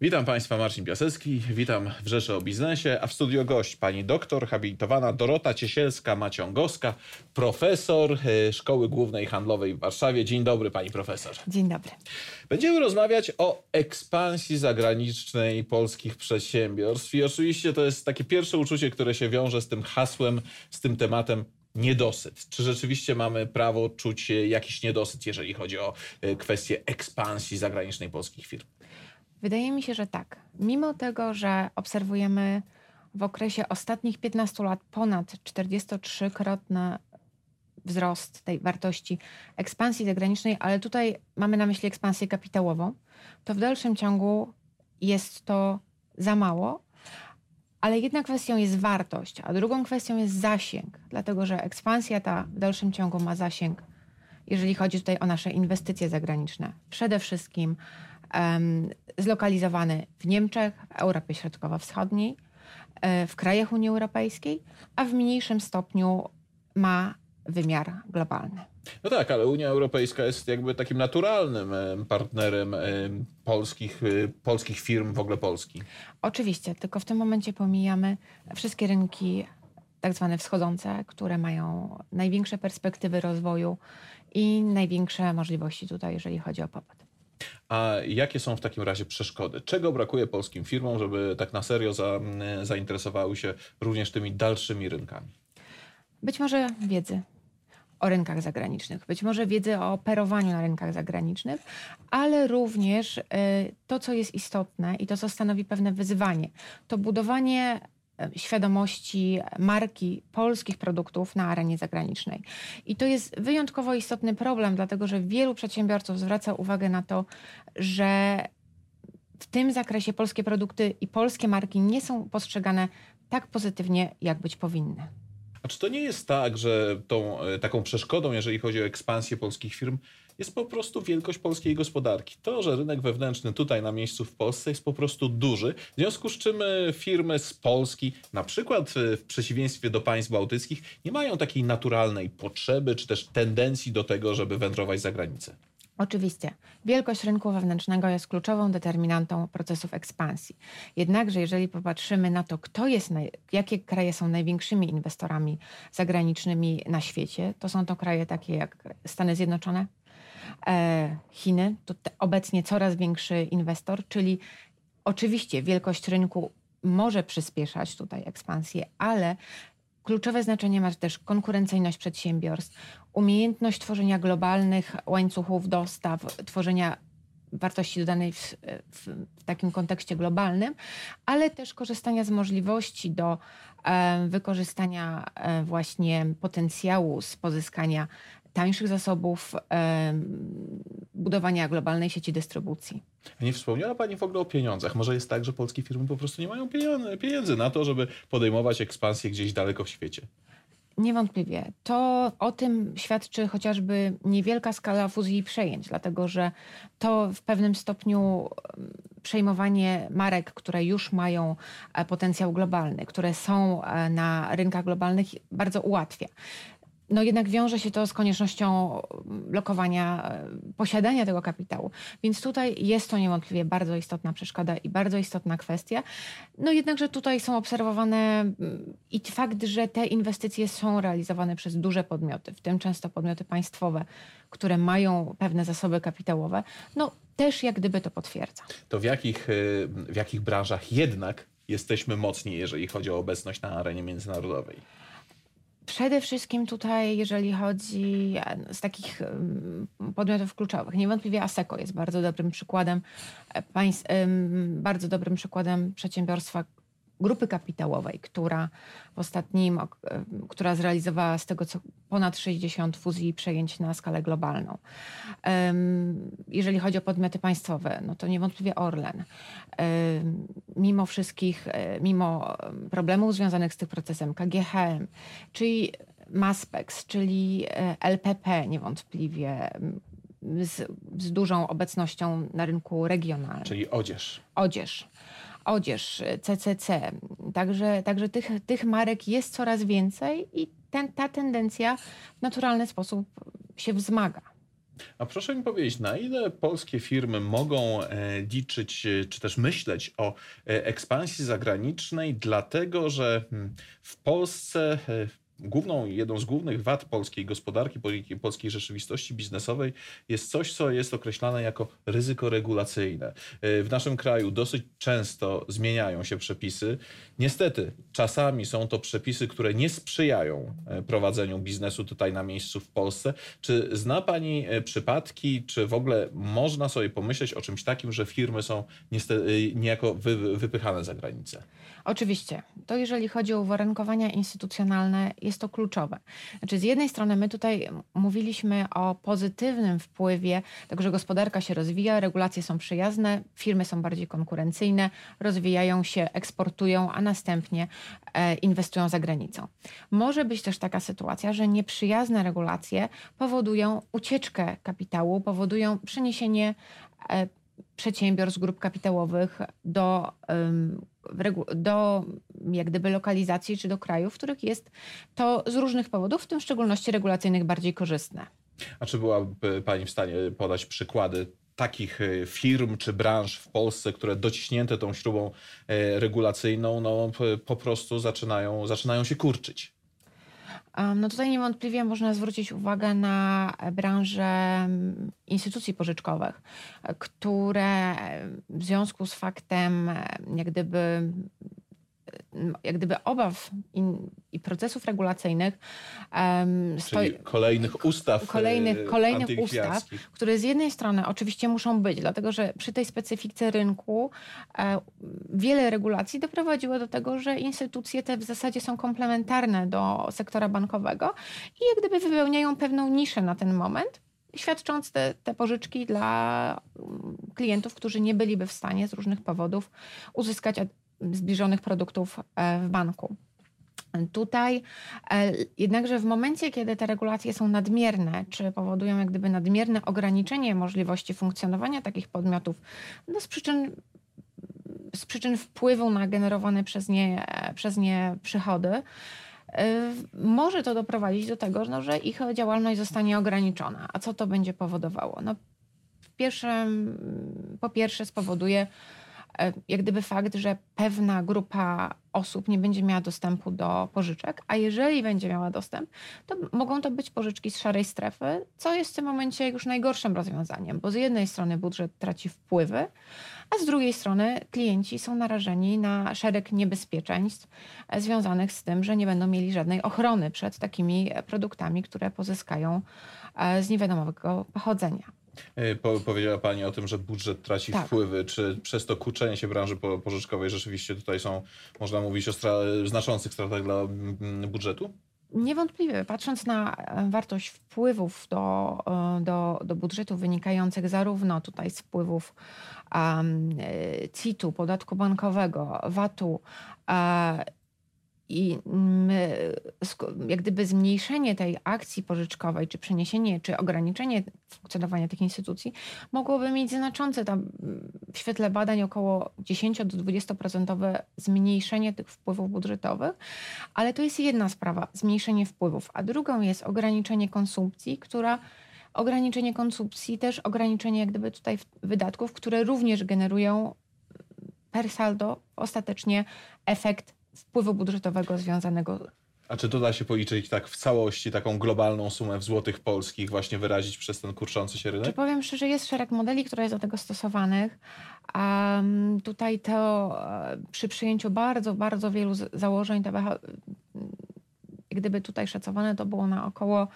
Witam Państwa, Marcin Piasecki, witam w Rzeszy o Biznesie, a w studio gość pani doktor habilitowana Dorota Ciesielska-Maciągowska, profesor e, Szkoły Głównej Handlowej w Warszawie. Dzień dobry Pani Profesor. Dzień dobry. Będziemy rozmawiać o ekspansji zagranicznej polskich przedsiębiorstw i oczywiście to jest takie pierwsze uczucie, które się wiąże z tym hasłem, z tym tematem niedosyt. Czy rzeczywiście mamy prawo czuć jakiś niedosyt, jeżeli chodzi o e, kwestię ekspansji zagranicznej polskich firm? Wydaje mi się, że tak. Mimo tego, że obserwujemy w okresie ostatnich 15 lat ponad 43-krotny wzrost tej wartości ekspansji zagranicznej, ale tutaj mamy na myśli ekspansję kapitałową, to w dalszym ciągu jest to za mało, ale jedna kwestią jest wartość, a drugą kwestią jest zasięg, dlatego że ekspansja ta w dalszym ciągu ma zasięg, jeżeli chodzi tutaj o nasze inwestycje zagraniczne. Przede wszystkim zlokalizowany w Niemczech, w Europie Środkowo-Wschodniej, e, w krajach Unii Europejskiej, a w mniejszym stopniu ma wymiar globalny. No tak, ale Unia Europejska jest jakby takim naturalnym partnerem polskich, y, polskich firm, w ogóle Polski. Oczywiście, tylko w tym momencie pomijamy wszystkie rynki tak zwane wschodzące, które mają największe perspektywy rozwoju i największe możliwości tutaj, jeżeli chodzi o popyt. A jakie są w takim razie przeszkody? Czego brakuje polskim firmom, żeby tak na serio za, zainteresowały się również tymi dalszymi rynkami? Być może wiedzy o rynkach zagranicznych, być może wiedzy o operowaniu na rynkach zagranicznych, ale również y, to, co jest istotne i to, co stanowi pewne wyzwanie, to budowanie świadomości marki polskich produktów na arenie zagranicznej. I to jest wyjątkowo istotny problem, dlatego że wielu przedsiębiorców zwraca uwagę na to, że w tym zakresie polskie produkty i polskie marki nie są postrzegane tak pozytywnie, jak być powinny. A czy to nie jest tak, że tą e, taką przeszkodą, jeżeli chodzi o ekspansję polskich firm, jest po prostu wielkość polskiej gospodarki? To, że rynek wewnętrzny tutaj na miejscu w Polsce jest po prostu duży, w związku z czym e, firmy z Polski, na przykład e, w przeciwieństwie do państw bałtyckich, nie mają takiej naturalnej potrzeby czy też tendencji do tego, żeby wędrować za granicę. Oczywiście, wielkość rynku wewnętrznego jest kluczową determinantą procesów ekspansji. Jednakże, jeżeli popatrzymy na to, kto jest, jakie kraje są największymi inwestorami zagranicznymi na świecie, to są to kraje takie jak Stany Zjednoczone, e, Chiny, to obecnie coraz większy inwestor, czyli oczywiście wielkość rynku może przyspieszać tutaj ekspansję, ale Kluczowe znaczenie ma też konkurencyjność przedsiębiorstw, umiejętność tworzenia globalnych łańcuchów dostaw, tworzenia wartości dodanej w, w, w, takim kontekście globalnym, ale też korzystania z możliwości do e, wykorzystania e, właśnie potencjału z pozyskania tańszych zasobów, e, budowania globalnej sieci dystrybucji. Nie wspomniała Pani w ogóle o pieniądzach. Może jest tak, że polskie firmy po prostu nie mają pieniędzy na to, żeby podejmować ekspansję gdzieś daleko w świecie? Niewątpliwie. To o tym świadczy chociażby niewielka skala fuzji i przejęć, dlatego że to w pewnym stopniu przejmowanie marek, które już mają e, potencjał globalny, które są e, na rynkach globalnych, bardzo ułatwia no jednak wiąże się to z koniecznością lokowania, e, posiadania tego kapitału. Więc tutaj jest to niewątpliwie bardzo istotna przeszkoda i bardzo istotna kwestia. No jednakże tutaj są obserwowane mm, i fakt, że te inwestycje są realizowane przez duże podmioty, w tym często podmioty państwowe, które mają pewne zasoby kapitałowe, no też jak gdyby to potwierdza. To w jakich, e, w jakich branżach jednak jesteśmy mocni, jeżeli chodzi o obecność na arenie międzynarodowej? Przede wszystkim tutaj, jeżeli chodzi e, z takich podmiotów kluczowych, niewątpliwie ASECO jest bardzo dobrym przykładem, e, bardzo dobrym przykładem przedsiębiorstwa, grupy kapitałowej, która w ostatnim, która zrealizowała z tego co ponad 60 fuzji i przejęć na skalę globalną. Jeżeli chodzi o podmioty państwowe, no to niewątpliwie Orlen. Mimo wszystkich, e, mimo problemów związanych z tym procesem KGHM, czyli Maspex, czyli e, LPP niewątpliwie z, z dużą obecnością na rynku regionalnym. Czyli odzież. Odzież odzież, CCC. Także, także tych, tych marek jest coraz więcej i ten, ta tendencja w naturalny sposób się wzmaga. A proszę mi powiedzieć, na ile polskie firmy mogą e, liczyć, e, czy też myśleć o e, ekspansji zagranicznej, dlatego że mm, w Polsce główną, jedną z głównych wad polskiej gospodarki, polskiej rzeczywistości biznesowej jest coś, co jest określane jako ryzyko regulacyjne. E, W naszym kraju dosyć często zmieniają się przepisy. Niestety, czasami są to przepisy, które nie sprzyjają e, prowadzeniu biznesu tutaj na miejscu w Polsce. Czy zna Pani e, przypadki, czy w ogóle można sobie pomyśleć o czymś takim, że firmy są niestety niejako wy, wypychane za granicę? Oczywiście. To jeżeli chodzi o uwarunkowania instytucjonalne, jest to kluczowe. Znaczy, z jednej strony my tutaj mówiliśmy o pozytywnym wpływie, tego, że gospodarka się rozwija, regulacje są przyjazne, firmy są bardziej konkurencyjne, rozwijają się, eksportują, a następnie e, inwestują za granicą. Może być też taka sytuacja, że nieprzyjazne regulacje powodują ucieczkę kapitału, powodują przeniesienie e, przedsiębiorstw, grup kapitałowych do, regu- do jak gdyby lokalizacji czy do krajów, w których jest to z różnych powodów, w tym w szczególności regulacyjnych, bardziej korzystne. A czy byłaby Pani w stanie podać przykłady takich e, firm czy branż w Polsce, które dociśnięte tą śrubą e, regulacyjną, no po prostu zaczynają, zaczynają się kurczyć? No tutaj niewątpliwie można zwrócić uwagę na branżę mm, instytucji pożyczkowych, e, które w związku z faktem e, jak gdyby, jak gdyby obaw i, i procesów regulacyjnych stoi- kolejnych ustaw kolejnych, e, kolejnych ustaw, antylichwiarskich. które z jednej strony oczywiście muszą być, dlatego że przy tej specyfice rynku e, wiele regulacji doprowadziło do tego, że instytucje te w zasadzie są komplementarne do sektora bankowego i jak gdyby wypełniają pewną niszę na ten moment, świadcząc te, te pożyczki dla mm, klientów, którzy nie byliby w stanie z różnych powodów uzyskać zbliżonych produktów e, w banku. Tutaj e, jednakże w momencie, kiedy te regulacje są nadmierne, czy powodują jak gdyby nadmierne ograniczenie możliwości funkcjonowania takich podmiotów, no z przyczyn z przyczyn wpływu na generowane przez nie, przez nie przychody, może to doprowadzić do tego, no, że ich działalność zostanie ograniczona. A co to będzie powodowało? No, pierwszym, po pierwsze spowoduje e, jak gdyby fakt, że pewna grupa osób nie będzie miała dostępu do pożyczek, a jeżeli będzie miała dostęp, to mogą to być pożyczki z szarej strefy, co jest w tym momencie już najgorszym rozwiązaniem, bo z jednej strony budżet traci wpływy, a z drugiej strony klienci są narażeni na szereg niebezpieczeństw e, związanych z tym, że nie będą mieli żadnej ochrony przed takimi e, produktami, które pozyskają e, z niewiadomego pochodzenia. E, Po, powiedziała Pani o tym, że budżet traci Tak. wpływy. Czy przez to kurczenie się branży po, pożyczkowej rzeczywiście tutaj są, można mówić o stra- znaczących stratach dla mm, budżetu? Niewątpliwie, patrząc na e, wartość wpływów do, e, do, do budżetu wynikających zarówno tutaj z wpływów um, CIT-u, podatku bankowego, VAT-u e, i jak gdyby zmniejszenie tej akcji pożyczkowej, czy przeniesienie, czy ograniczenie funkcjonowania tych instytucji mogłoby mieć znaczące tam w świetle badań około 10 do 20% zmniejszenie tych wpływów budżetowych, ale to jest jedna sprawa, zmniejszenie wpływów, a drugą jest ograniczenie konsumpcji, która ograniczenie konsumpcji, też ograniczenie jak gdyby tutaj wydatków, które również generują per saldo ostatecznie efekt wpływu budżetowego związanego. A czy to da się policzyć tak w całości, taką globalną sumę w złotych polskich, właśnie wyrazić przez ten kurczący się Czy rynek? powiem szczerze, jest szereg modeli, które jest do tego stosowanych. Um, tutaj to e, przy przyjęciu bardzo, bardzo wielu założeń, jak gdyby tutaj szacowane to było na około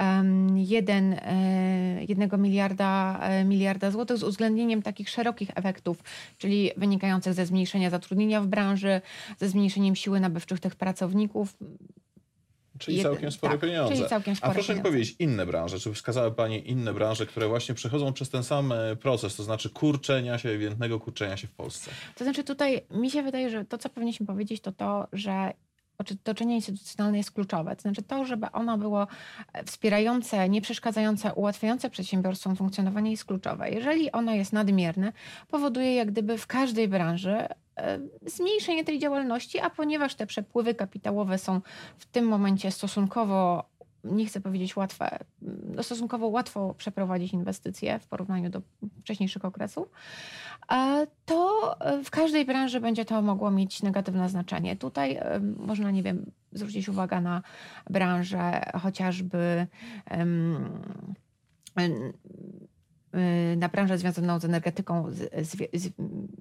um, 1, e, miliarda, e, miliarda złotych z uwzględnieniem takich szerokich efektów, czyli wynikających ze zmniejszenia zatrudnienia w branży, ze zmniejszeniem siły nabywczych tych pracowników. Czyli całkiem spore tak, pieniądze. czyli całkiem A spore proszę mi pieniądze. powiedzieć, inne branże, czy wskazały Pani inne branże, które właśnie przechodzą przez ten sam e, proces, to znaczy kurczenia się, ewidentnego kurczenia się w Polsce? To znaczy tutaj mi się wydaje, że to, co powinniśmy powiedzieć, to to, że otoczenie instytucjonalne jest kluczowe. To znaczy to, żeby ono było e, wspierające, nie przeszkadzające, ułatwiające przedsiębiorstwom funkcjonowanie jest kluczowe. Jeżeli ono jest nadmierne, powoduje jak gdyby w każdej branży e, zmniejszenie tej działalności, a ponieważ te przepływy kapitałowe są w tym momencie stosunkowo nie chcę powiedzieć łatwe, no stosunkowo łatwo przeprowadzić inwestycje w porównaniu do wcześniejszych okresów, e, to w każdej branży będzie to mogło mieć negatywne znaczenie. Tutaj e, można, nie wiem, zwrócić uwagę na branżę chociażby y, na branżę związaną z energetyką z, z, z,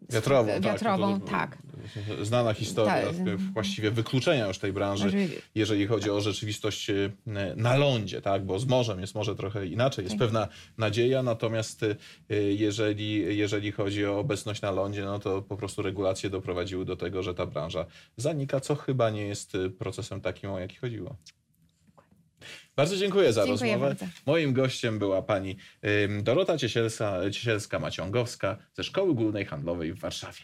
Wiatrową, tak, wiatrową, to- to- tak. Znana historia Tak. właściwie wykluczenia już tej branży, Że- jeżeli chodzi o rzeczywistość e, na lądzie, tak? bo z morzem jest może trochę inaczej, jest Tak. pewna nadzieja, natomiast e, jeżeli, jeżeli chodzi o obecność na lądzie, no to po prostu regulacje doprowadziły do tego, że ta branża zanika, co chyba nie jest e, procesem takim, o jaki chodziło. Bardzo dziękuję za Dziękuję rozmowę. bardzo. Moim gościem była pani Dorota Ciesielska- Ciesielska-Maciągowska ze Szkoły Głównej Handlowej w Warszawie.